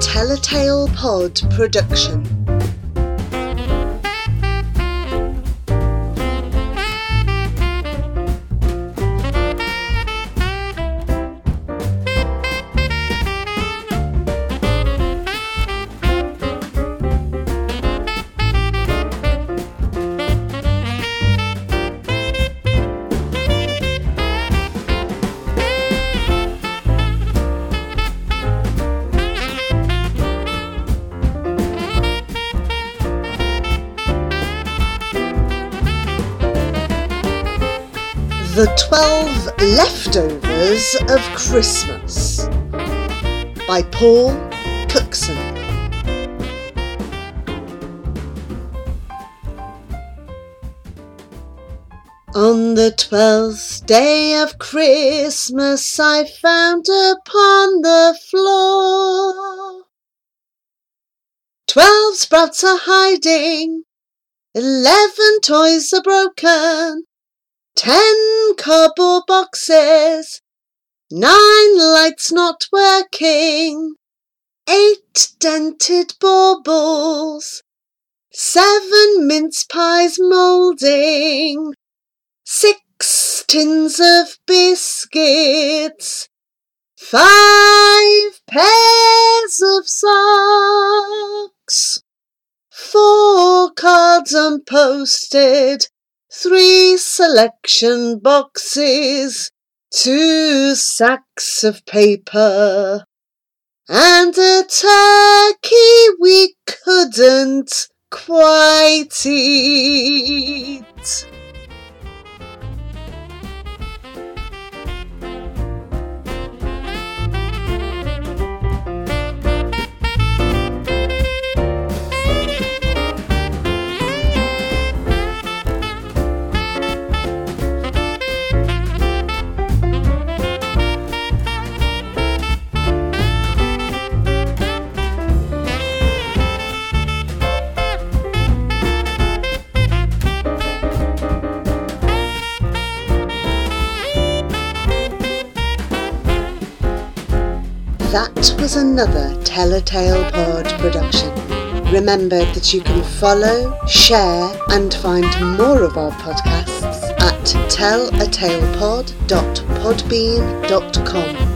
Telltale Pod production. The Twelve Leftovers of Christmas by Paul Cookson. On the twelfth day of Christmas I found upon the floor Twelve sprouts are hiding, eleven toys are broken, ten cardboard boxes, nine lights not working, eight dented baubles, seven mince pies moulding, six tins of biscuits, five pairs of socks, four cards unposted, three selection boxes, two sacks of paper, and a turkey we couldn't quite eat. That was another Telltale Pod production. Remember that you can follow, share, and find more of our podcasts at tellatalepod.podbean.com.